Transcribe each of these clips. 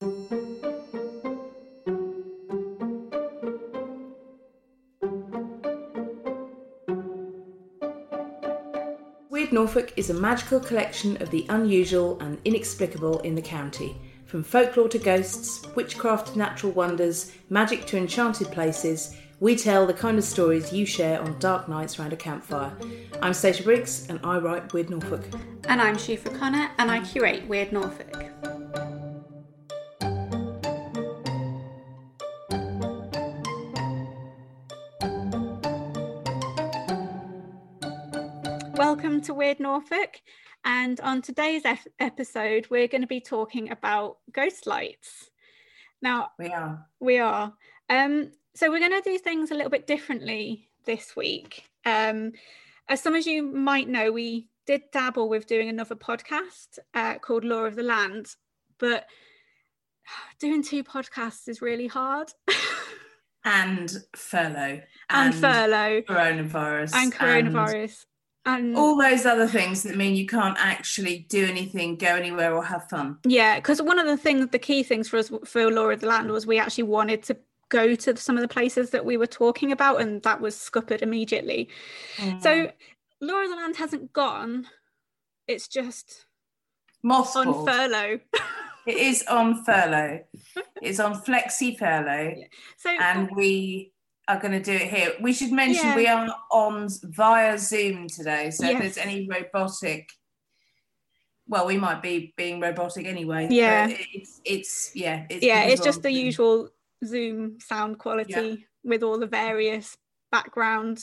Weird Norfolk is a magical collection of the unusual and inexplicable in the county. From folklore to ghosts, witchcraft to natural wonders, magic to enchanted places, we tell the kind of stories you share on dark nights around a campfire. I'm Stacia Briggs and I write Weird Norfolk. And I'm Siofra Connor and I curate Weird Norfolk. Welcome to Weird Norfolk. And on today's ep- episode, we're going to be talking about ghost lights. Now, We are. we are. Um, so we're going to do things a little bit differently this week. Um, as some of you might know, we did dabble with doing another podcast uh, called Law of the Land, but doing two podcasts is really hard. And furlough. and furlough Coronavirus. and coronavirus. And all those other things that mean you can't actually do anything, go anywhere, or have fun. Yeah, because one of the things, the key things for us for Law of the Land was we actually wanted to go to some of the places that we were talking about, and that was scuppered immediately. Mm. So Law of the Land hasn't gone; it's just on furlough. It is on furlough. It's on flexi furlough, so and we are going to do it here. We should mention Yeah. we are on via Zoom today, so if there's any robotic, well, we might be being robotic anyway. Yeah. it's it's yeah, it's yeah, it's just the usual Zoom sound quality with all the various background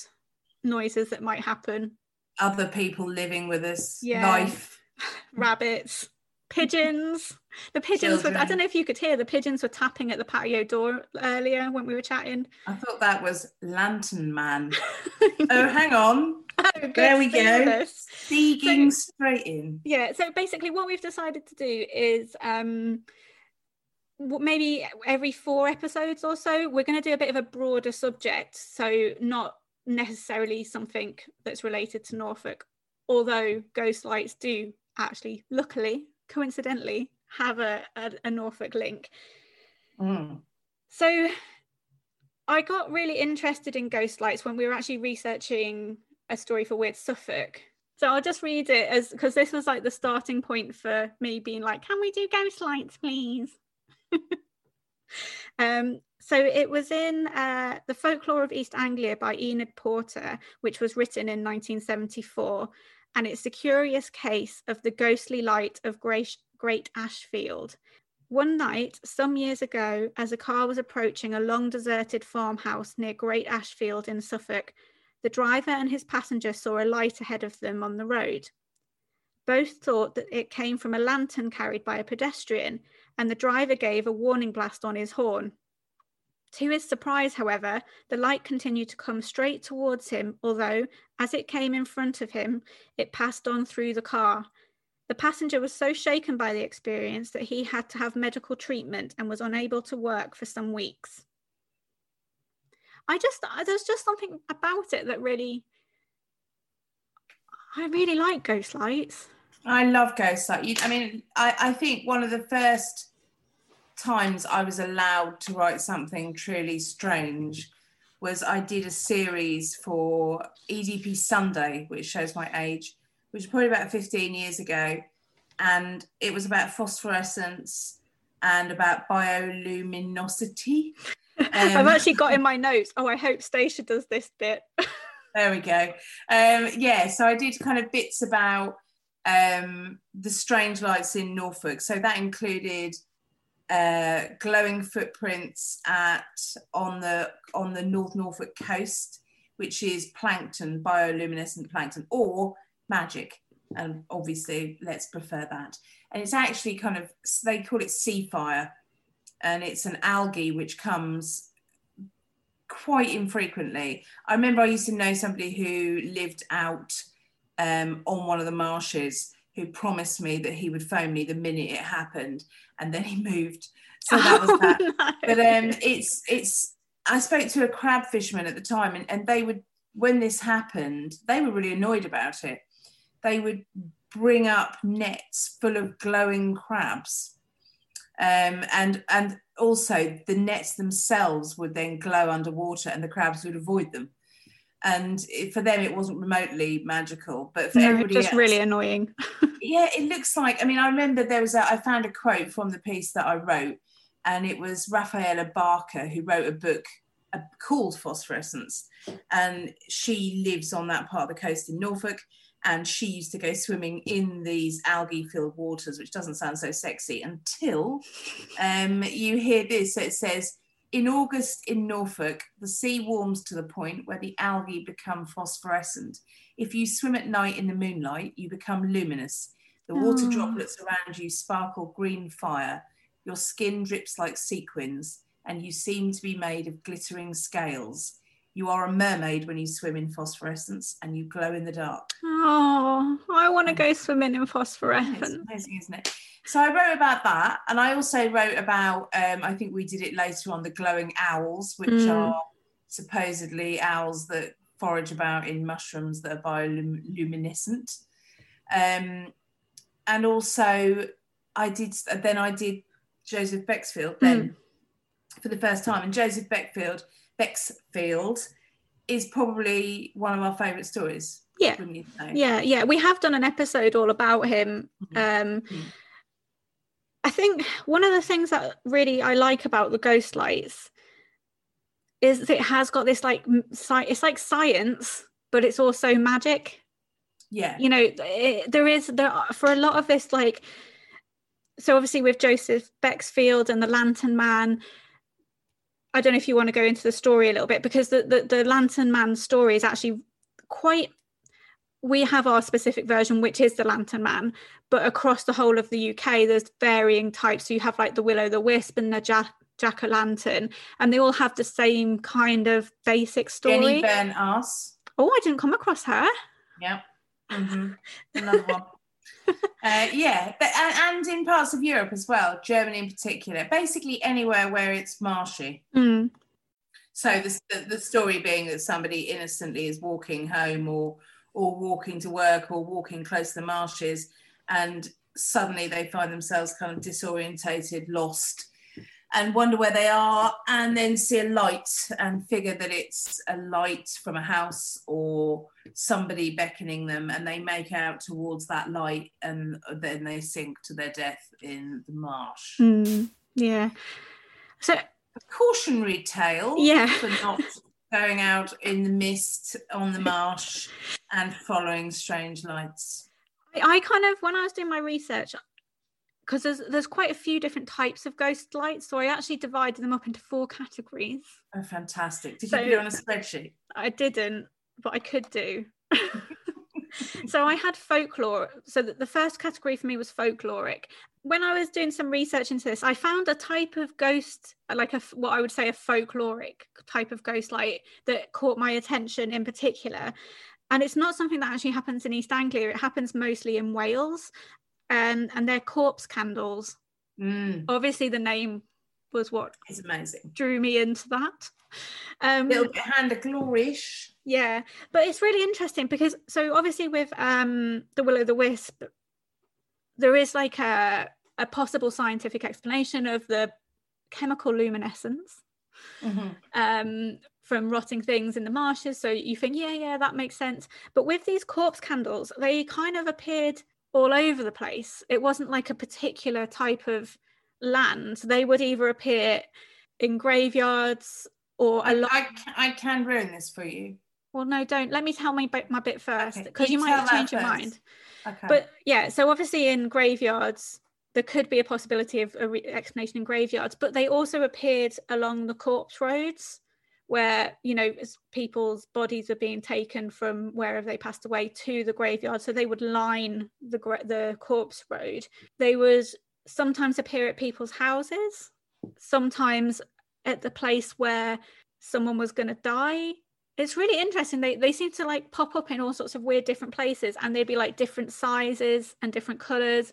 noises that might happen. other people living with us. Yeah. Life. Rabbits, pigeons. The pigeons were, I don't know if you could hear, the pigeons were tapping at the patio door earlier when we were chatting. I thought that was Lantern Man. oh, hang on. Oh, There we go. Digging straight in. Yeah, so basically what we've decided to do is um maybe every four episodes or so we're going to do a bit of a broader subject so not necessarily something that's related to Norfolk although ghost lights do actually luckily coincidentally have a, a, a Norfolk link Mm. so I got really interested in ghost lights when we were actually researching a story for Weird Suffolk. So I'll just read it as because this was like the starting point for me being like, can we do ghost lights, please? um, so it was in uh, The Folklore of East Anglia by Enid Porter, which was written in 1974. And it's the curious case of the ghostly light of Great, Great Ashfield. One night, some years ago, as a car was approaching a long deserted farmhouse near Great Ashfield in Suffolk, the driver and his passenger saw a light ahead of them on the road. Both thought that it came from a lantern carried by a pedestrian, and the driver gave a warning blast on his horn. To his surprise, however, the light continued to come straight towards him, although, as it came in front of him, it passed on through the car. The passenger was so shaken by the experience that he had to have medical treatment and was unable to work for some weeks. I just, uh, there's just something about it that really, I really like ghost lights. I love ghost light. You, I mean, I, I think one of the first times I was allowed to write something truly strange was I did a series for EDP Sunday, which shows my age, which was probably about 15 years ago. And it was about phosphorescence and about bioluminosity. I've Um, actually got in my notes, oh, I hope Stacia does this bit. There we go. Um, yeah, so I did kind of bits about um, the strange lights in Norfolk. So that included uh, glowing footprints at on the on the North Norfolk coast, which is plankton, bioluminescent plankton, or magic. And obviously, let's prefer that. And it's actually kind of they call it sea fire, and it's an algae which comes quite infrequently. I remember I used to know somebody who lived out um, on one of the marshes who promised me that he would phone me the minute it happened, and then he moved. So that was that. Oh, no. But um, it's it's. I spoke to a crab fisherman at the time, and, and they would when this happened, they were really annoyed about it. They would bring up nets full of glowing crabs Um, and and also the nets themselves would then glow underwater and the crabs would avoid them. And it, for them, it wasn't remotely magical, but for No, everybody just else, really annoying. yeah, it looks like. I mean, I remember there was a. I found a quote from the piece that I wrote, and it was Raffaella Barker who wrote a book called Phosphorescence, and she lives on that part of the coast in Norfolk, and she used to go swimming in these algae-filled waters, which doesn't sound so sexy until um, you hear this. So it says. In August in Norfolk, the sea warms to the point where the algae become phosphorescent. If you swim at night in the moonlight, you become luminous. The water Oh. droplets around you sparkle green fire. Your skin drips like sequins, and you seem to be made of glittering scales. You are a mermaid when you swim in phosphorescence, and you glow in the dark. Oh, I want to Mm. go swimming in It's phosphorescence. amazing, isn't it? So I wrote about that, and I also wrote about. Um, I think we did it later on the glowing owls, which Mm. are supposedly owls that forage about in mushrooms that are bioluminescent. Um, and also, I did. Then I did Joseph Bexfield then for the first time, and Joseph Bexfield Bexfield is probably one of our favourite stories. Yeah. wouldn't you say? Yeah, yeah, we have done an episode all about him. Um, Mhm. I think one of the things that really I like about the ghost lights is it has got this like sci- it's like science, but it's also magic. yeah. You know, it, there is there for a lot of this like. So obviously with Joseph Bexfield and the Lantern Man, I don't know if you want to go into the story a little bit because the the, the Lantern Man story is actually quite we have our specific version which is the lantern man but across the whole of the uk there's varying types so you have like the willow the wisp and the jack jack-o'-lantern and they all have the same kind of basic story. Jenny Byrne Ass. oh i didn't come across her Yep. hmm Another one. Uh, yeah, but, and, and in parts of Europe as well, Germany in particular, basically anywhere where it's marshy. Mm, So the, the, the story being that somebody innocently is walking home or or walking to work or walking close to the marshes and suddenly they find themselves kind of disorientated, lost and wonder where they are and then see a light and figure that it's a light from a house or somebody beckoning them and they make out towards that light and then they sink to their death in the marsh. mm, yeah so a cautionary tale Yeah. for not going out in the mist on the marsh and following strange lights. I, I kind of when i was doing my research because there's there's quite a few different types of ghost lights so i actually divided them up into four categories Oh, fantastic. Did So- you do it on a spreadsheet? I didn't, but I could do. so I had folklore. So the, the first category for me was folkloric. When I was doing some research into this, I found a type of ghost, like a what I would say a folkloric type of ghost light that caught my attention in particular. And it's not something that actually happens in East Anglia. It happens mostly in Wales, um, and they're corpse candles. Mm, Obviously, the name was what it's amazing. drew me into that. Um, Little bit hand of glory-ish. yeah, but it's really interesting because so obviously with um the will o' the wisp, there is like a a possible scientific explanation of the chemical luminescence Mhm. um from rotting things in the marshes. So you think, yeah, yeah, that makes sense. But with these corpse candles, they kind of appeared all over the place. It wasn't like a particular type of land. They would either appear in graveyards or a I, lot. I, I can ruin this for you. Well, no, don't. Let me tell my bit, my bit first Okay, because you you might tell have that changed your mind. Okay. But yeah, so obviously in graveyards, there could be a possibility of a re- explanation in graveyards, but they also appeared along the corpse roads where, you know, people's bodies were being taken from wherever they passed away to the graveyard. So they would line the, the corpse road. They would sometimes appear at people's houses, sometimes at the place where someone was going to die it's really interesting they they seem to like pop up in all sorts of weird different places and they'd be like different sizes and different colors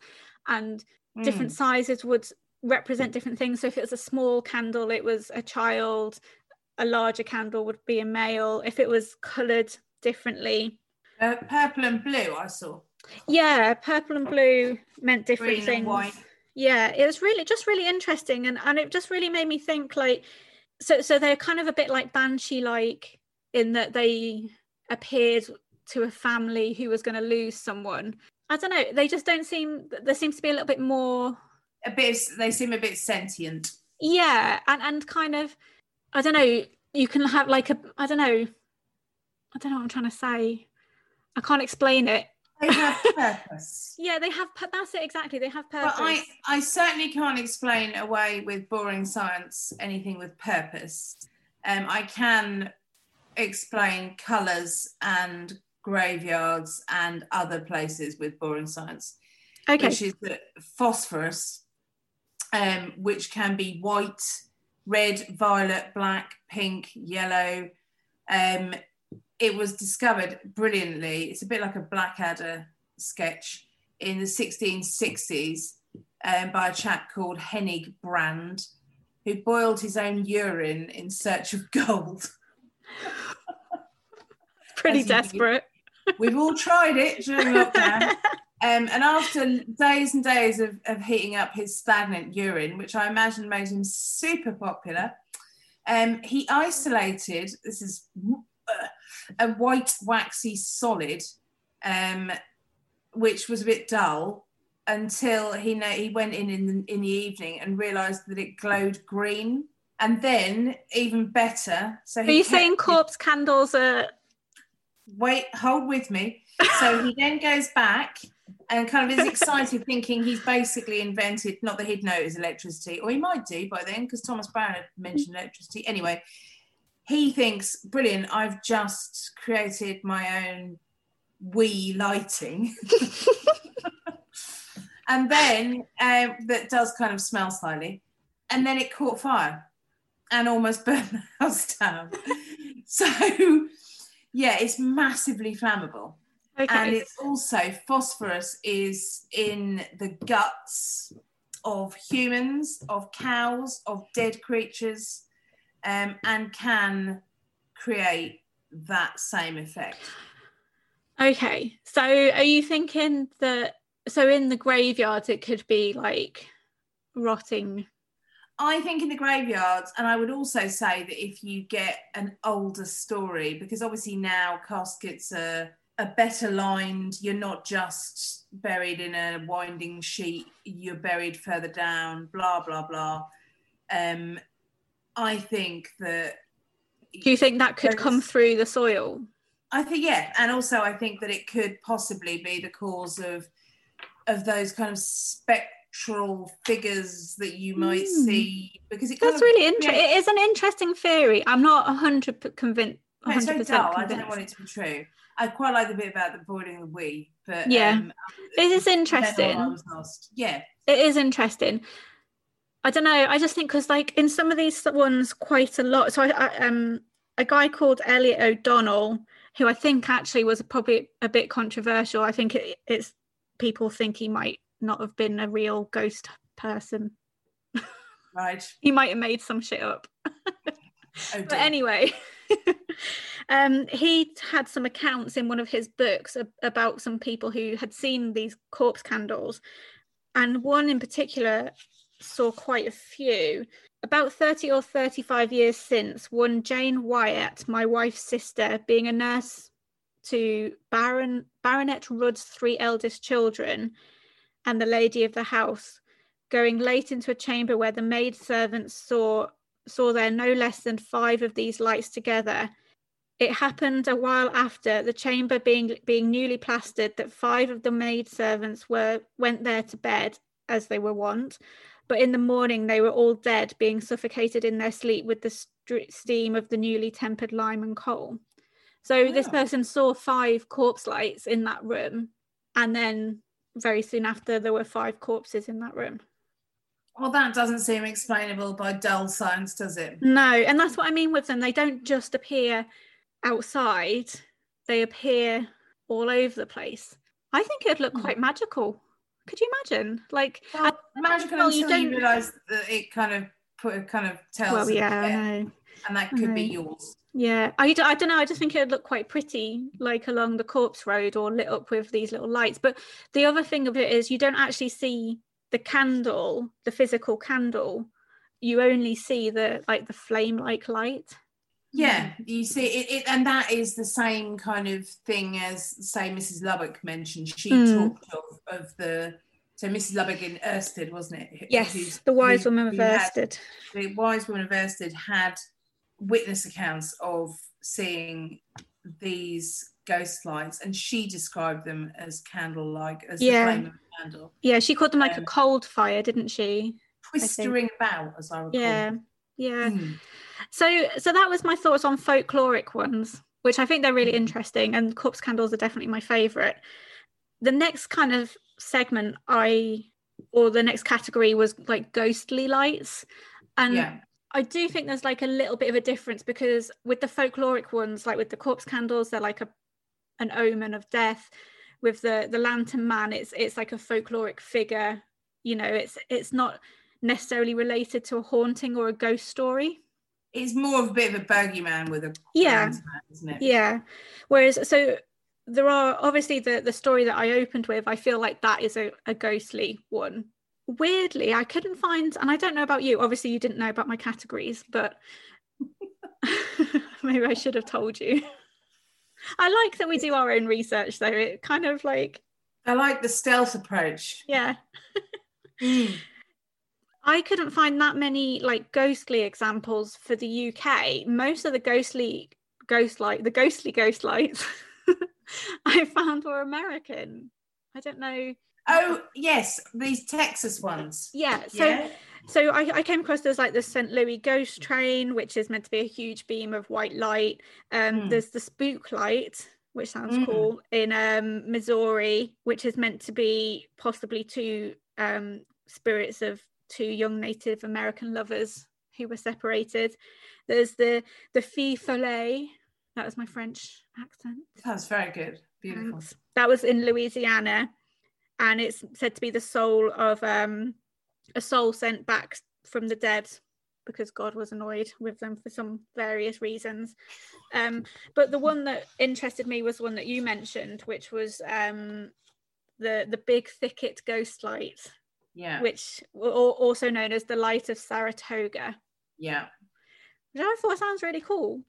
and different Mm. sizes would represent different things so if it was a small candle it was a child a larger candle would be a male if it was colored differently Uh, purple and blue, I saw. yeah purple and blue meant different Green things yeah it was really just really interesting and and it just really made me think like so so they're kind of a bit like banshee like in that they appeared to a family who was going to lose someone i don't know they just don't seem there seems to be a little bit more A bit. They seem a bit sentient. yeah and and kind of i don't know you can have like a i don't know. I don't know what i'm trying to say. I can't explain it. They have purpose. yeah they have that's it exactly they have purpose But I, I certainly can't explain away with boring science anything with purpose. Um, I can explain colours and graveyards and other places with boring science, okay. which is phosphorus, um, which can be white, red, violet, black, pink, yellow. Um, it was discovered brilliantly. It's a bit like a Blackadder sketch in the 1660s um, by a chap called Hennig Brand, who boiled his own urine in search of gold. pretty desperate We've all tried it during lockdown. Um, and after days and days of, of heating up his stagnant urine, which I imagine made him super popular, um, he isolated this is uh, a white waxy solid, um, which was a bit dull until he he went in in the, in the evening and realised that it glowed green. And then even better, so Are you saying corpse candles are wait, hold with me. So he then goes back and kind of is excited, thinking he's basically invented, not that he'd know it was electricity, or he might do by then, because Thomas Browne had mentioned electricity. Anyway, he thinks, brilliant, I've just created my own wee lighting. and then um, that does kind of smell slightly. And then it caught fire and almost burned the house down. So, yeah, it's massively flammable. Okay. And it's also phosphorus is in the guts of humans, of cows, of dead creatures, um, and can create that same effect. okay. So are you thinking that so in the graveyards it could be like rotting? I think in the graveyards, and I would also say that if you get an older story, because obviously now caskets are, are better lined, you're not just buried in a winding sheet, you're buried further down, blah, blah, blah. Um, I think that. do you think that could come through the soil I think yeah, and also I think that it could possibly be the cause of of those kind of spectral figures that you might Hmm. see because it that's really interesting creates- it is an interesting theory i'm not 100 convinced No, it's 100% so dull. I don't want it to be true. I quite like the bit about the boiling the wee, but Yeah. um, It is interesting. I was lost. Yeah, it is interesting i don't know i just think because like in some of these ones quite a lot so I, I um a guy called elliott o'donnell who i think actually was probably a bit controversial i think it, it's people think he might not have been a real ghost person right. he might have made some shit up Oh, but anyway um he had some accounts in one of his books ab- about some people who had seen these corpse candles and one in particular saw quite a few. About 30 or 35 years since one jane wyatt my wife's sister being a nurse to baron baronet rudd's three eldest children and the lady of the house going late into a chamber where the maid servants saw saw there no less than five of these lights together. It happened a while after the chamber being being newly plastered that five of the maid servants were went there to bed as they were wont, but in the morning they were all dead, being suffocated in their sleep with the st- steam of the newly tempered lime and coal. So this person saw five corpse lights in that room, and then very soon after there were five corpses in that room. Well, that doesn't seem explainable by dull science, does it? No, and that's what I mean with them. They don't just appear outside, they appear all over the place. I think it'd look Hmm. quite magical. Could you imagine? Like, Well, magical well, you until you, don't- realise that it kind of put a kind of tells. well, yeah, and that could be yours. Yeah, I, d- I don't know. I just think it'd look quite pretty, like along the corpse road or lit up with these little lights. But the other thing of it is, you don't actually see the candle, the physical candle, you only see the like the flame like light. Yeah, you see it, it, and that is the same kind of thing as say Mrs. Lubbock mentioned. She Mm. talked of, of the so Mrs. Lubbock in Irstead, wasn't it? Yes, Who's- the wise who- woman of had- Irstead. the wise woman of Irstead had witness accounts of seeing these ghost lights, and she described them as candle-like, as Yeah. the flame of a candle, Yeah, she called them like a Um, cold fire, didn't she? twistering about, as I recall. Yeah, yeah. Hmm. So, so that was my thoughts on folkloric ones, which I think they're really interesting, and corpse candles are definitely my favorite. The next kind of segment I, or the next category was like ghostly lights, and yeah, I do think there's like a little bit of a difference because with the folkloric ones, like with the corpse candles, they're like a an omen of death. With the the lantern man, it's it's like a folkloric figure. You know, it's it's not necessarily related to a haunting or a ghost story. it's more of a bit of a bogeyman with a Yeah. lantern, isn't it? Yeah. Whereas so there are obviously the the story that I opened with, I feel like that is a, a ghostly one. Weirdly, I couldn't find and I don't know about you, obviously you didn't know about my categories, but maybe I should have told you. I like that we do our own research though. It kind of like I like the stealth approach. yeah. Mm. I couldn't find that many like ghostly examples for the UK. Most of the ghostly ghost light, the ghostly ghost lights I found were American. I don't know. Oh yes, these Texas ones. Yeah, so yeah. So I, I came across there's like the St. Louis ghost train, which is meant to be a huge beam of white light. Um, Mm. there's the spook light, which sounds Mm. cool, in um Missouri, which is meant to be possibly two um spirits of two young Native American lovers who were separated. There's the the fille follet. That was my French accent. That's very good. Beautiful. Thanks. That was in Louisiana, and it's said to be the soul of um, a soul sent back from the dead because God was annoyed with them for some various reasons. Um, but the one that interested me was one that you mentioned, which was um, the the big thicket ghost light, Yeah. which al- also known as the light of Saratoga. Yeah. Which I thought sounds really cool.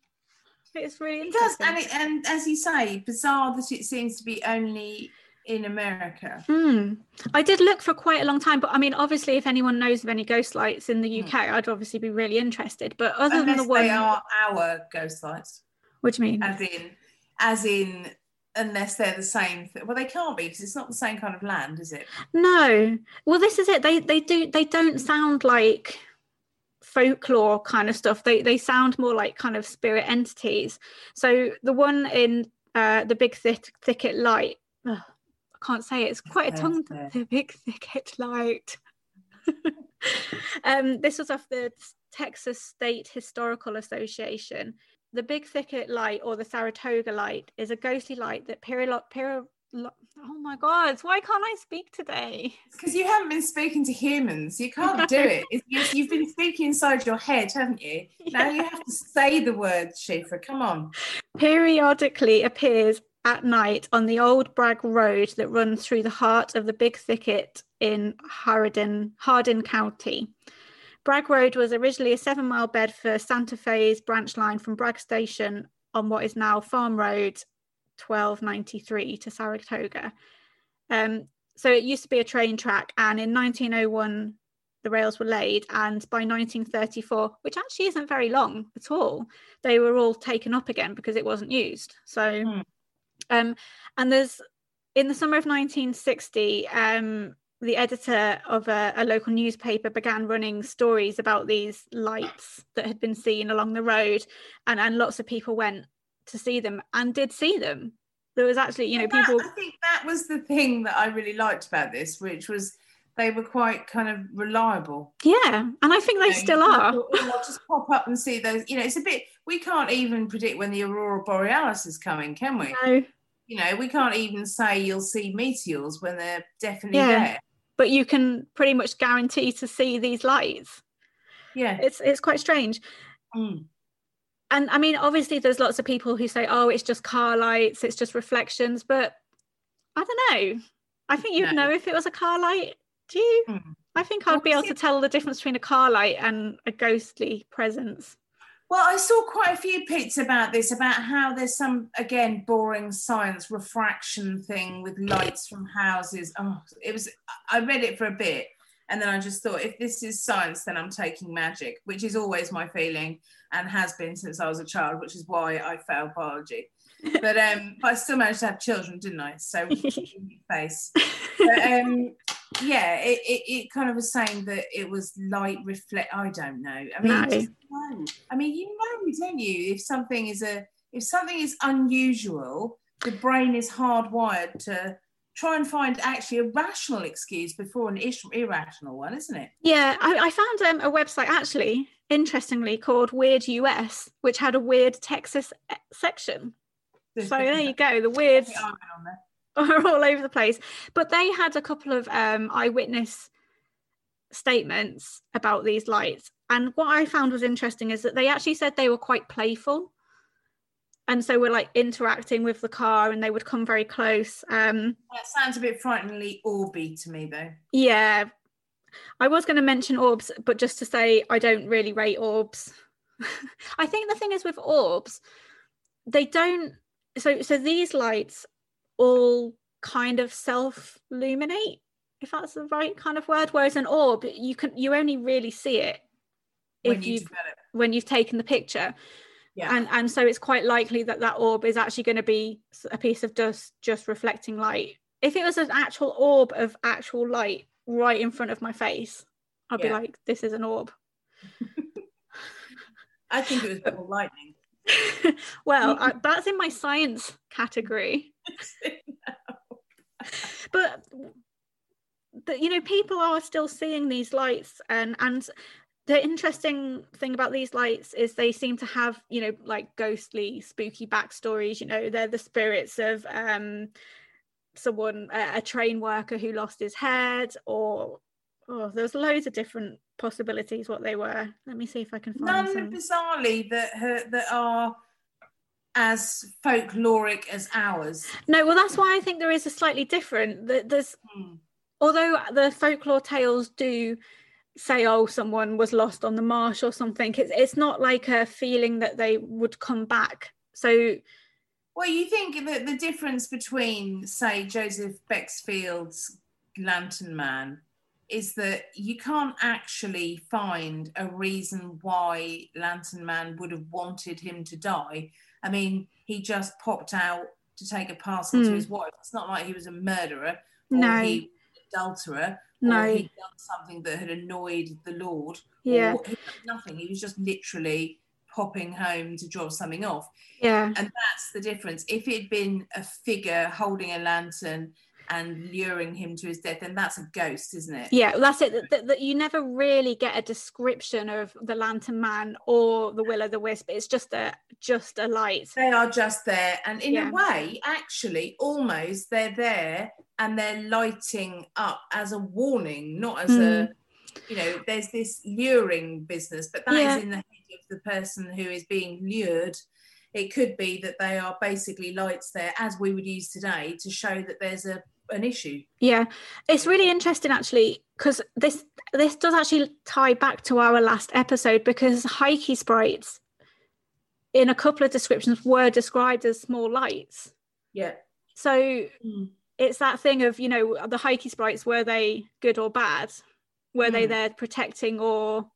It's really It does, interesting. and it, and as you say, bizarre that it seems to be only in America. Hmm. I did look for quite a long time, but I mean, obviously, if anyone knows of any ghost lights in the. UK, I'd obviously be really interested. But other than the one, they are our ghost lights, what do you mean? as in, as in, unless they're the same. Th- well, they can't be because it's not the same kind of land, is it? No. Well, this is it. They they do they don't sound like folklore kind of stuff. They they sound more like kind of spirit entities. So the one in uh, the big thick, thicket light. Can't say it. It's quite a tongue. yeah. The big thicket light. um, this was off the Texas State Historical Association. The Big Thicket Light or the Saratoga Light is a ghostly light that period. Peri- oh my God! Why can't I speak today? Because you haven't been speaking to humans. You can't do it. It's, you- you've been speaking inside your head, haven't you? Now you have to say the words, Siofra. Come on. periodically appears at night on the old Bragg Road that runs through the heart of the Big Thicket in Hardin, Hardin County. Bragg Road was originally a seven mile bed for Santa Fe's branch line from Bragg Station on what is now Farm Road 1293 to Saratoga. Um, so it used to be a train track, and in 1901, the rails were laid, and by 1934, which actually isn't very long at all, they were all taken up again because it wasn't used. So, Hmm. Um, and there's in the summer of 1960, um, the editor of a, a local newspaper began running stories about these lights that had been seen along the road, and and lots of people went to see them and did see them. There was actually, you know, Well, that- people. I think that was the thing that I really liked about this, which was they were quite kind of reliable. Yeah, and I think they You know, still are. thought, "Oh, I'll just pop up and see those. You know, it's a bit. We can't even predict when the aurora borealis is coming, can we? No, You know, we can't even say you'll see meteors when they're definitely Yeah. there. but you can pretty much guarantee to see these lights. Yeah. It's it's quite strange. Mm. And I mean, obviously, there's lots of people who say, "Oh, it's just car lights, it's just reflections," but I don't know. I think you'd No. know if it was a car light. Do you? Hmm. I think I'd be able to tell the difference between a car light and a ghostly presence. Well, I saw quite a few bits about this, about how there's some, again, boring science refraction thing with lights from houses. Oh, it was, I read it for a bit and then I just thought, if this is science, then I'm taking magic, which is always my feeling and has been since I was a child, which is why I failed biology. But um, but I still managed to have children, didn't I? So face. But, um, yeah, it, it, it kind of was saying that it was light reflect. I don't know. I mean, No. you know. I mean, you know, don't you? If something is a if something is unusual, the brain is hardwired to try and find actually a rational excuse before an ish- irrational one, isn't it? Yeah, I, I found um, a website actually, interestingly, called Weird US, which had a weird Texas eh, section. So there you go, the weirds The iron on there. are all over the place. But they had a couple of um, eyewitness statements about these lights. And what I found was interesting is that they actually said they were quite playful. And so we're like interacting with the car and they would come very close. Um, That sounds a bit frighteningly orby to me, though. yeah. I was going to mention orbs, but just to say I don't really rate orbs. I think the thing is with orbs, they don't so so these lights all kind of self-luminate, if that's the right kind of word. Whereas an orb, you can you only really see it When if you you've develop, when you've taken the picture. yeah, And and so it's quite likely that that orb is actually going to be a piece of dust just reflecting light. If it was an actual orb of actual light right in front of my face, I'd be like, this is an orb. I think it was ball lightning. well, I, that's in my science category. But but you know, people are still seeing these lights, and and the interesting thing about these lights is they seem to have you know like ghostly, spooky backstories. You know, they're the spirits of um someone a, a train worker who lost his head, or oh, there's loads of different possibilities what they were. Let me see if I can find None some. bizarrely that her, that are as folkloric as ours. No, well, that's why I think there is a slightly different. th- There's Hmm. although the folklore tales do say, oh, someone was lost on the marsh or something. It's it's not like a feeling that they would come back. So Well, you think that the difference between, say, Joseph Bexfield's Lantern Man is that you can't actually find a reason why Lantern Man would have wanted him to die. I mean, he just popped out to take a parcel to Hmm. his wife. It's not like he was a murderer or no, he was an adulterer no, or he'd done something that had annoyed the Lord. yeah, Or he nothing. He was just literally popping home to drop something off. yeah, And that's the difference. If it had been a figure holding a lantern and luring him to his death, then that's a ghost, isn't it? yeah. That's it. That, that, you never really get a description of the Lantern Man or the Will o' the Wisp. It's just a just a light. They are just there. And in Yeah. a way, actually, almost they're there and they're lighting up as a warning, not as a, mm. you know, there's this luring business, but that is Yeah. in the head of the person who is being lured. It could be that they are basically lights there, as we would use today, to show that there's a an issue. Yeah, it's really interesting actually because this this does actually tie back to our last episode because Hyter sprites in a couple of descriptions were described as small lights. Yeah. So Mm. it's that thing of you know the Hyter sprites were they good or bad? Were they Mm. there protecting or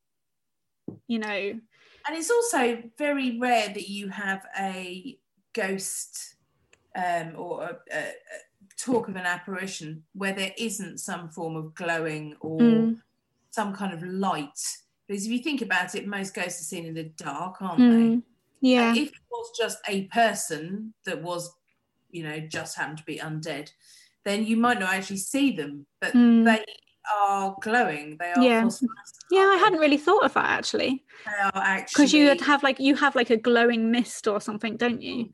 you know And it's also very rare that you have a ghost um, or a, a talk of an apparition where there isn't some form of glowing or Mm. some kind of light. Because if you think about it, most ghosts are seen in the dark, aren't Mm. they? yeah And if it was just a person that was, you know, just happened to be undead, then you might not actually see them, but Mm. they are glowing. They are Yeah. yeah I hadn't really thought of that actually They are actually because you would have like you have like a glowing mist or something don't you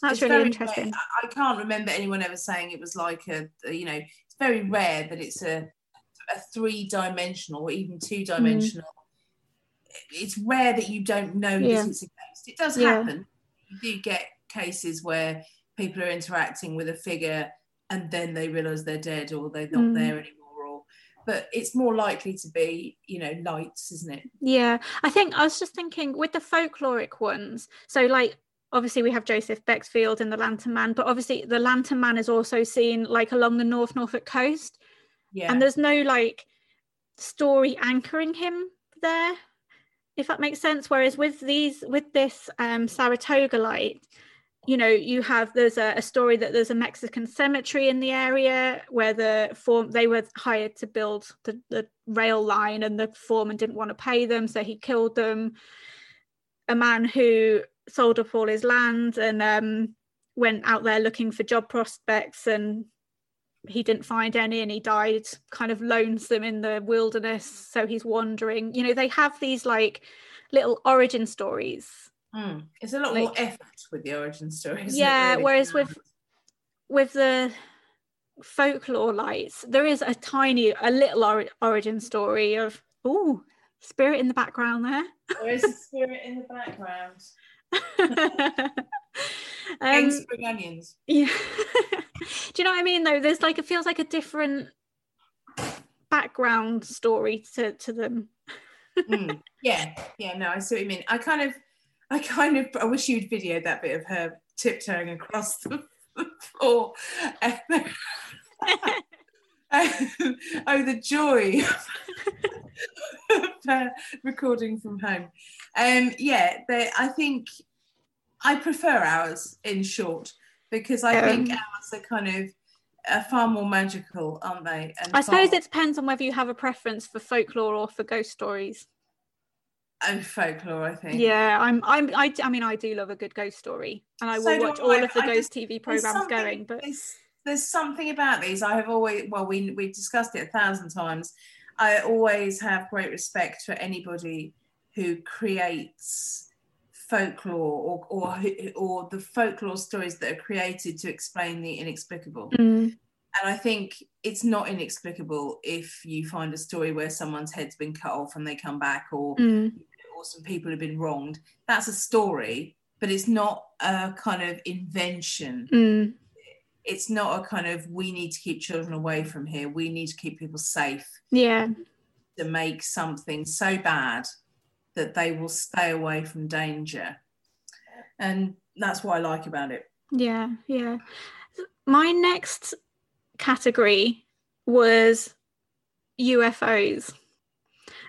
that's really interesting rare. I can't remember anyone ever saying it was like a, a- you know, it's very rare that it's a, a three dimensional or even two dimensional. It's rare that you don't know Yeah. that it's a ghost. It does Yeah. happen. You do get cases where people are interacting with a figure and then they realise they're dead or they're not Mm. there anymore. Or, but it's more likely to be, you know, lights, isn't it? Yeah, I think I was just thinking with the folkloric ones. So, like, obviously, we have Joseph Bexfield and the Lantern Man, but obviously, the Lantern Man is also seen like along the North Norfolk coast. Yeah. And there's no like story anchoring him there, if that makes sense. Whereas with these, with this um, Saratoga light, you know you have there's a, a, story that there's a mexican cemetery in the area where the form they were hired to build the, the rail line and the foreman didn't want to pay them so he killed them a man who sold up all his land and um, went out there looking for job prospects and he didn't find any and he died kind of lonesome in the wilderness so he's wandering you know they have these like little origin stories Mm. It's a lot like, more effort with the origin stories Yeah, really? whereas with with the folklore lights, there is a tiny, a little or- origin story of oh, spirit in the background there. There is a spirit in the background. um, spring onions. Yeah. Do you know what I mean? Though there's like it feels like a different background story to to them. mm. Yeah, yeah. No, I see what you mean. I kind of I kind of I wish you'd videoed that bit of her tiptoeing across the floor. oh, the joy of recording from home. Um, yeah, they, I think I prefer ours in short because I um, think ours are kind of are far more magical, aren't they? And I suppose it depends on whether you have a preference for folklore or for ghost stories and folklore, I think. Yeah, I'm. I'm. I, I mean, I do love a good ghost story, and I will so watch all of the I ghost just, TV programs going. But there's, there's something about these. I have always. Well, we we discussed it a thousand times. I always have great respect for anybody who creates folklore or or or the folklore stories that are created to explain the inexplicable. Mm. And I think it's not inexplicable if you find a story where someone's head's been cut off and they come back, or mm or some people have been wronged. That's a story, but it's not a kind of invention. Mm. It's not a kind of we need to keep children away from here. We need to keep people safe. Yeah. To make something so bad that they will stay away from danger. And that's what I like about it. Yeah, yeah. My next category was UFOs.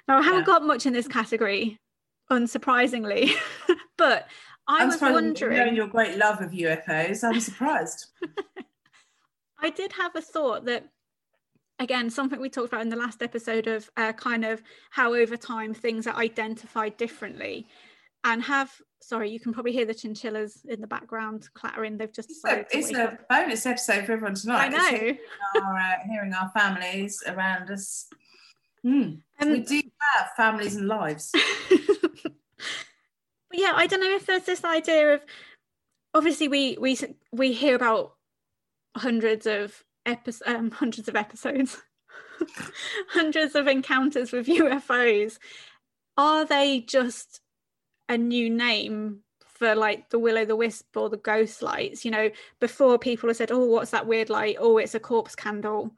Now, I haven't yeah. got much in this category, unsurprisingly. but I I'm was wondering. Knowing your great love of UFOs, I'm surprised. I did have a thought that, again, something we talked about in the last episode of uh, kind of how over time things are identified differently. And have sorry, you can probably hear the chinchillas in the background clattering. They've just it's a, it's a bonus episode for everyone tonight. I know. Hearing our, uh, hearing our families around us. Mm. Um, we do have families and lives. yeah, I don't know if there's this idea of obviously we we we hear about hundreds of episodes, um, hundreds of episodes, hundreds of encounters with UFOs. Are they just a new name for like the will o' the wisp or the ghost lights? You know, before people have said, "Oh, what's that weird light? Oh, it's a corpse candle."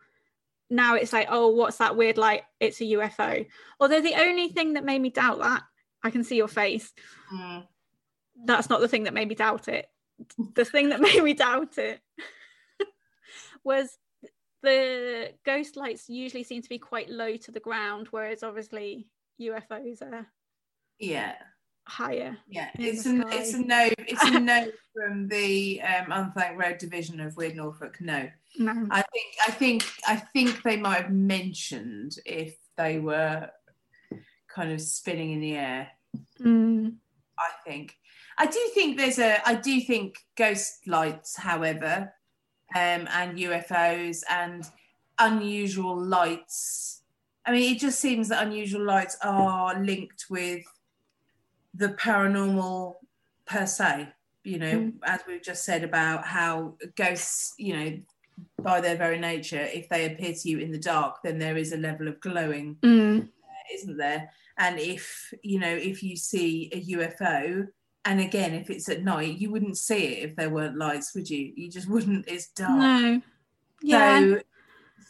now it's like, oh, what's that weird light? It's a UFO. Although the only thing that made me doubt that, I can see your face. Mm. That's not the thing that made me doubt it. The thing that made me doubt it was the ghost lights usually seem to be quite low to the ground, whereas obviously UFOs are. Yeah higher. Yeah, it's a it's a no. It's a no from the um, Unthank Road division of Weird Norfolk. No. no, I think I think I think they might have mentioned if they were kind of spinning in the air. Mm. I think. I do think there's a. I do think ghost lights, however, um, and UFOs and unusual lights. I mean, it just seems that unusual lights are linked with the paranormal per se you know mm. as we've just said about how ghosts you know by their very nature if they appear to you in the dark then there is a level of glowing mm. uh, isn't there and if you know if you see a ufo and again if it's at night you wouldn't see it if there weren't lights would you you just wouldn't it's dark no yeah so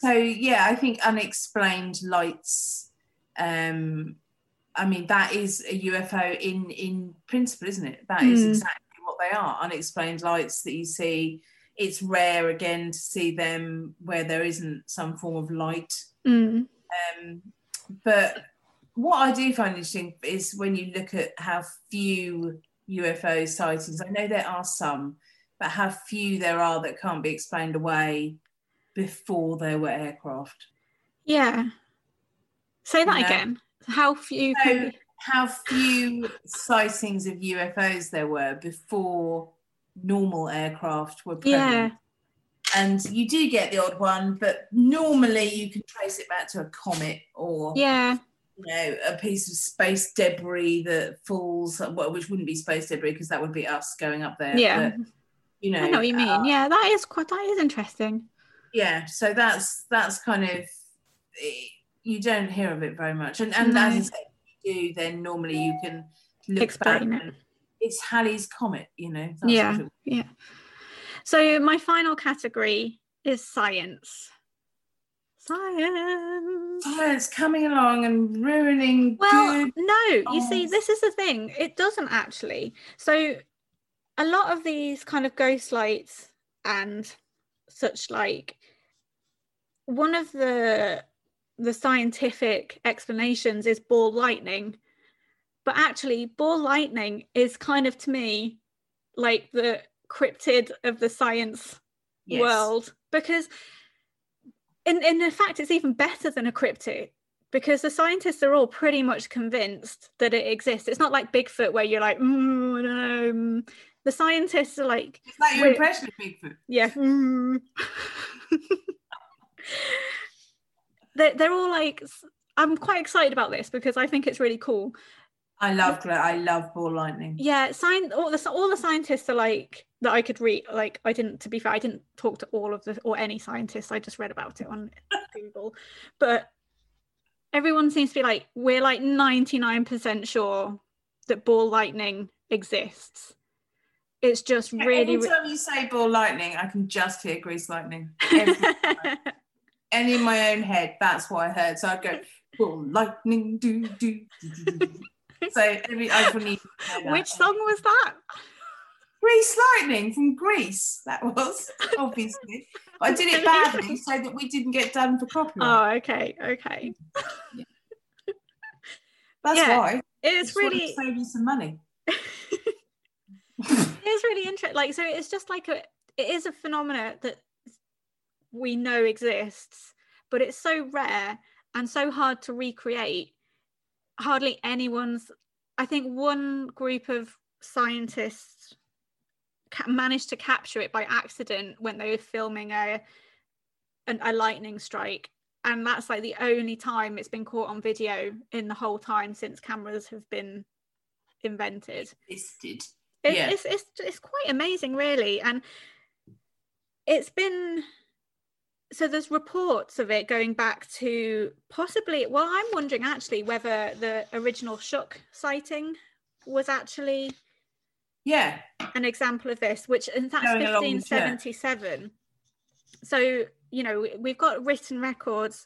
so yeah, I think unexplained lights. Um, I mean, that is a UFO in in principle, isn't it? That is Mm. exactly what they are. Unexplained lights that you see. It's rare again to see them where there isn't some form of light. Mm. Um, but what I do find interesting is when you look at how few UFO sightings. I know there are some, but how few there are that can't be explained away before there were aircraft. Yeah. Say that again. How few So, can how few sightings of UFOs there were before normal aircraft were present. Yeah. And you do get the odd one, but normally you can trace it back to a comet or Yeah. You know a piece of space debris that falls, well, which wouldn't be space debris because that would be us going up there. Yeah. But, you know, I know what you mean. uh, yeah, that is quite that is interesting. yeah so that's that's kind of eh, you don't hear of it very much and and No. as you say you do then normally you can look Explain back it. it's Halley's comet you know that's Yeah. Yeah. So my final category is science. Science. science coming along and ruining Well, no, you see, this is the thing. It doesn't actually. So, a lot of these kind of ghost lights and such like, one of the the scientific explanations is ball lightning, but actually, ball lightning is kind of to me like the cryptid of the science yes. world because in, in fact it's even better than a cryptid because the scientists are all pretty much convinced that it exists it's not like bigfoot where you're like mm, I don't know, mm." the scientists are like is that your impression of Bigfoot yeah mm. they're, they're all like I'm quite excited about this because i think it's really cool I love I love ball lightning yeah science all the all the scientists are like that i could read like i didn't to be fair i didn't talk to all of the or any scientists i just read about it on google but everyone seems to be like we're like 99% sure that ball lightning exists it's just really Every time you say ball lightning I can just hear grease lightning and in my own head that's what I heard so I'd go ball lightning do, do, do, do. so every I just need to which song was that Grease Lightning from Grease, that was, obviously. But I did it badly so that we didn't get done for copyright. oh okay okay That's yeah, why. it's really save you some money. it's really interesting like so it's just like a it is a phenomena that we know exists but it's so rare and so hard to recreate hardly anyone's i think one group of scientists ca- managed to capture it by accident when they were filming a an, a lightning strike and that's like the only time it's been caught on video in the whole time since cameras have been invented Listed. it, Yeah. it's, it's it's quite amazing really and it's been so there's reports of it going back to possibly well i'm wondering actually whether the original Shuck sighting was actually Yeah. an example of this which in fact Going along the church. 1577 so you know we've got written records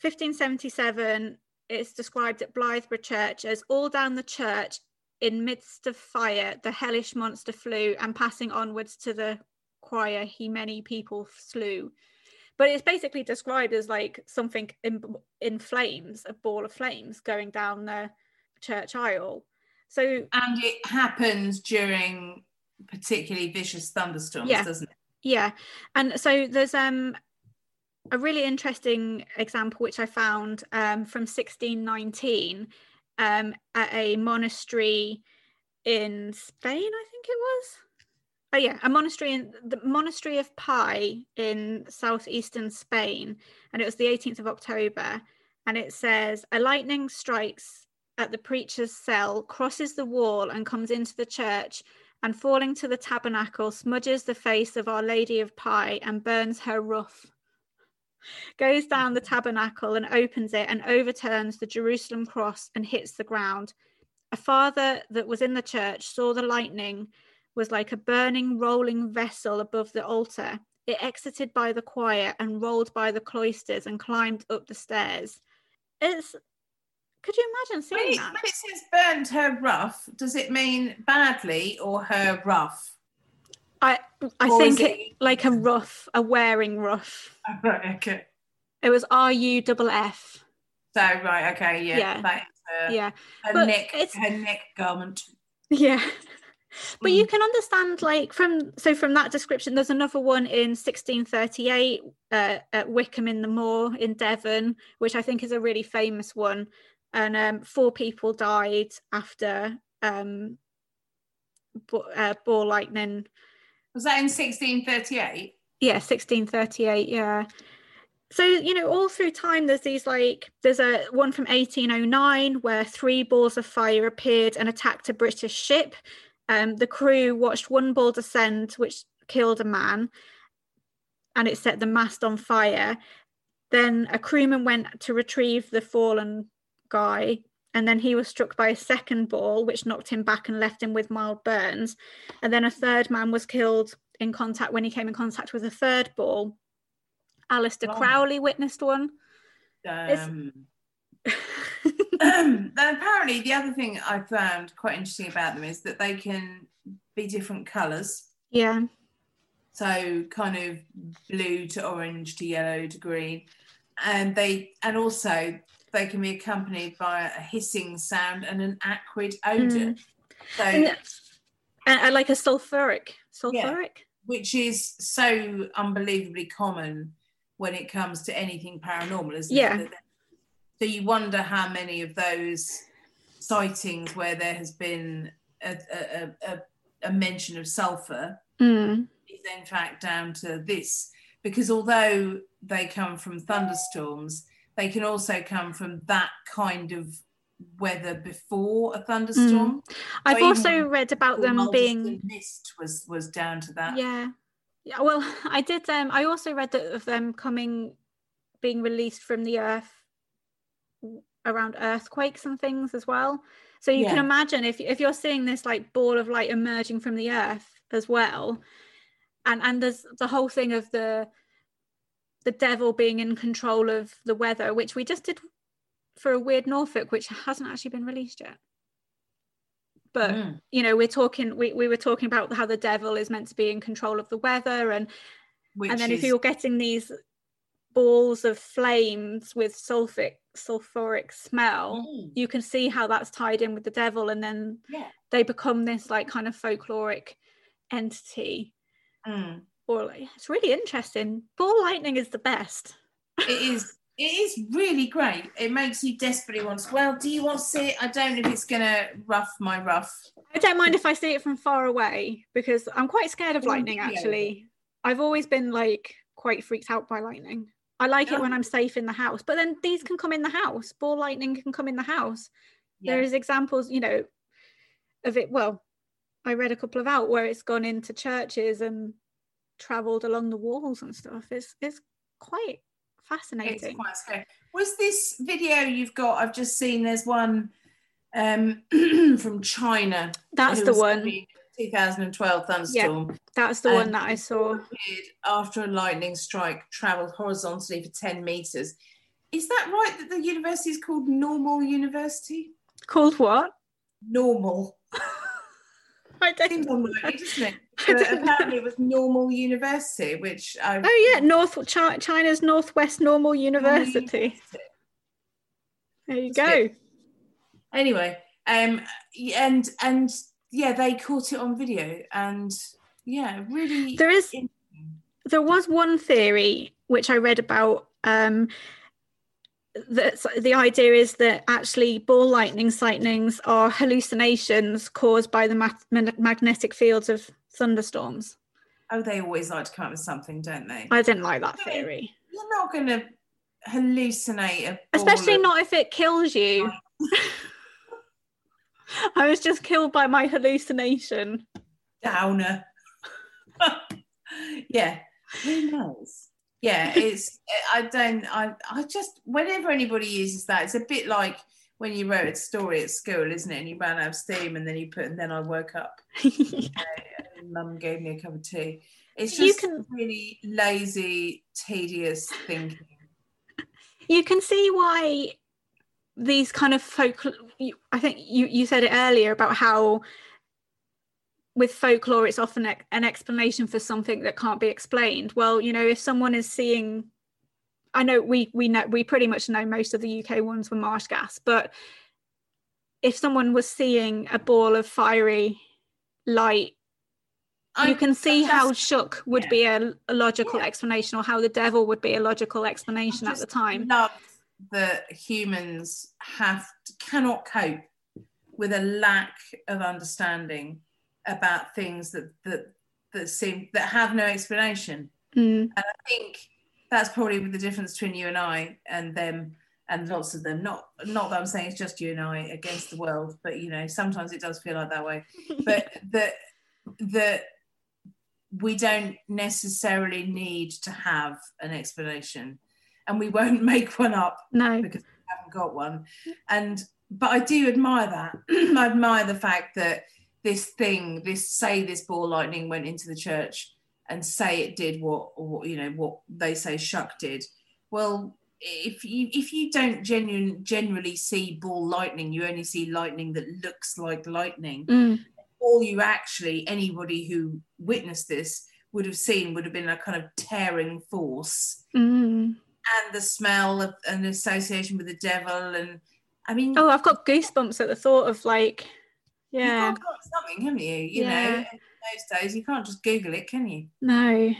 1577 it's described at Blythburgh church as all down the church in midst of fire the hellish monster flew and passing onwards to the choir he many people slew but it's basically described as like something in, in flames a ball of flames going down the church aisle so And it happens during particularly vicious thunderstorms, Yeah. doesn't it? yeah and so there's um a really interesting example which i found um from 1619 um at a monastery in spain i think it was oh yeah a monastery in the monastery of pi in southeastern spain and it was the 18th of october and it says a lightning strikes at the preacher's cell crosses the wall and comes into the church and falling to the tabernacle, smudges the face of Our Lady of Pi and burns her roof. Goes down the tabernacle and opens it and overturns the Jerusalem cross and hits the ground. A father that was in the church saw the lightning was like a burning, rolling vessel above the altar. It exited by the choir and rolled by the cloisters and climbed up the stairs. It's could you imagine When seeing it, that? when it says burned her rough, does it mean badly or her rough? I I Or think it, it- like a rough, a wearing rough. Right, okay. It was R U double F. So right, okay, yeah, Yeah. her, Yeah, her but neck, her neck garment. yeah. But you Mm. can understand, like from so from that description, there's another one in 1638 uh, at Widecombe in the Moor in Devon, which I think is a really famous one. And um, four people died after um, bo- uh, ball lightning Was that in 1638? yeah 1638 yeah so you know all through time there's these like there's a one from 1809 where three balls of fire appeared and attacked a british ship um, the crew watched one ball descend which killed a man and it set the mast on fire then a crewman went to retrieve the fallen guy and then he was struck by a second ball which knocked him back and left him with mild burns and then a third man was killed in contact when he came in contact with a third ball. Aleister Wow. Crowley witnessed one. Um, then apparently, the other thing I found quite interesting about them is that they can be different colours. yeah, So kind of blue to orange to yellow to green, and they and also they can be accompanied by a hissing sound and an acrid odour. Mm. So and, and, like a sulfuric, sulfuric. which is so unbelievably common when it comes to anything paranormal, isn't Yeah. it? So you wonder how many of those sightings where there has been a, a, a, a, mention of sulfur Mm. is in fact down to this. Because although they come from thunderstorms, they can also come from that kind of weather before a thunderstorm. I've even also read about them being mist was was down to that. yeah, yeah. Well, I did. Um, I also read that of them coming, being released from the earth around earthquakes and things as well. So you can imagine if if you're seeing this like ball of light emerging from the earth as well, and and there's the whole thing of the the devil being in control of the weather, which we just did for a weird Norfolk, which hasn't actually been released yet. But Mm. you know, we're talking we, we were talking about how the devil is meant to be in control of the weather and Which and then if you're getting these balls of flames with sulfuric sulfuric smell, Mm, you can see how that's tied in with the devil and then yeah. they become this like kind of folkloric entity Mm. or like it's really interesting. Ball lightning is the best. It is. It is really great. It makes you desperately want. To, well, do you want to see it? I don't know if it's gonna rough my rough. I don't mind if I see it from far away because I'm quite scared of lightning actually. I've always been like quite freaked out by lightning. I like it when I'm safe in the house, but then these can come in the house. Ball lightning can come in the house. Yeah. There is examples, you know, of it. Well, I read a couple of out where it's gone into churches and travelled along the walls and stuff. It's it's quite It's fascinating. quite scary. Was this video you've got? I've just seen. There's one um, from China. That's the one. 2012 thunderstorm. Yeah, That's the one that I saw. after a lightning strike travelled horizontally for 10 meters. Is that right that the university is called Normal University? Called what? Normal. I don't unlikely, doesn't it? But know. apparently it was Normal University, which I. Oh yeah, North Chi- China's Northwest Normal University. There you That's go. Anyway, um, and and yeah, they caught it on video, and yeah, really. There is there was one theory which I read about. Um, that the idea is that actually ball lightning sightings are hallucinations caused by the ma- ma- magnetic fields of thunderstorms. Oh, they always like to come up with something, don't they? I didn't like that theory, You're not going to hallucinate a. ball especially not if it kills you. I was just killed by my hallucination. downer. yeah, who knows? Yeah, it's. I don't. I. I just. Whenever anybody uses that, it's a bit like when you wrote a story at school, isn't it? And you ran out of steam, and then you put, and then I woke up. and Mum gave me a cup of tea. It's just can, really lazy, tedious thinking. You can see why these kind of folk. I think you you said it earlier about how with folklore it's often an explanation for something that can't be explained. Well, you know, if someone is seeing I know we we know we pretty much know most of the UK ones were marsh gas, but if someone was seeing a ball of fiery light, you can see how Shuck would yeah. be a, a logical yeah. explanation, or how the devil would be a logical explanation at the time. Love that humans have cannot cope with a lack of understanding about things that that that seem that have no explanation. Mm. And I think that's probably the difference between you and I and them and lots of them. Not not that I'm saying it's just you and I against the world, but you know, sometimes it does feel like that way. but that that we don't necessarily need to have an explanation. And we won't make one up no. because we haven't got one. And but I do admire that. I admire the fact that this thing, this say this ball lightning went into the church and say it did what, what you know what they say Shuck did. Well, if you if you don't genuine, generally see ball lightning, you only see lightning that looks like lightning. Mm. All you actually anybody who witnessed this would have seen would have been a kind of tearing force mm. And the smell of an association with the devil and I mean oh I've got goosebumps at the thought of like yeah you've got something haven't you you yeah. know those days. You can't just Google it, can you? No,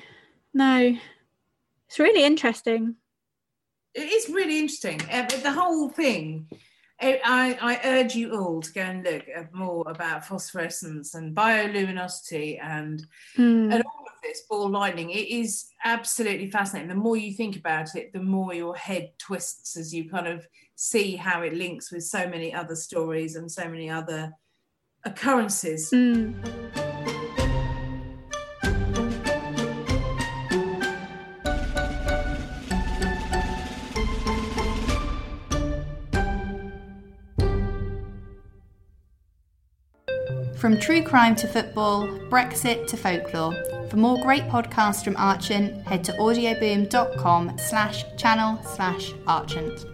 no. It's really interesting. It is really interesting. Uh, the whole thing. I, I urge you all to go and look more about phosphorescence and bioluminosity and mm. and all of this ball lightning. It is absolutely fascinating. The more you think about it, the more your head twists as you kind of see how it links with so many other stories and so many other occurrences. Mm. From true crime to football, Brexit to folklore. For more great podcasts from Archant, head to audioboom.com slash channel slash Archant.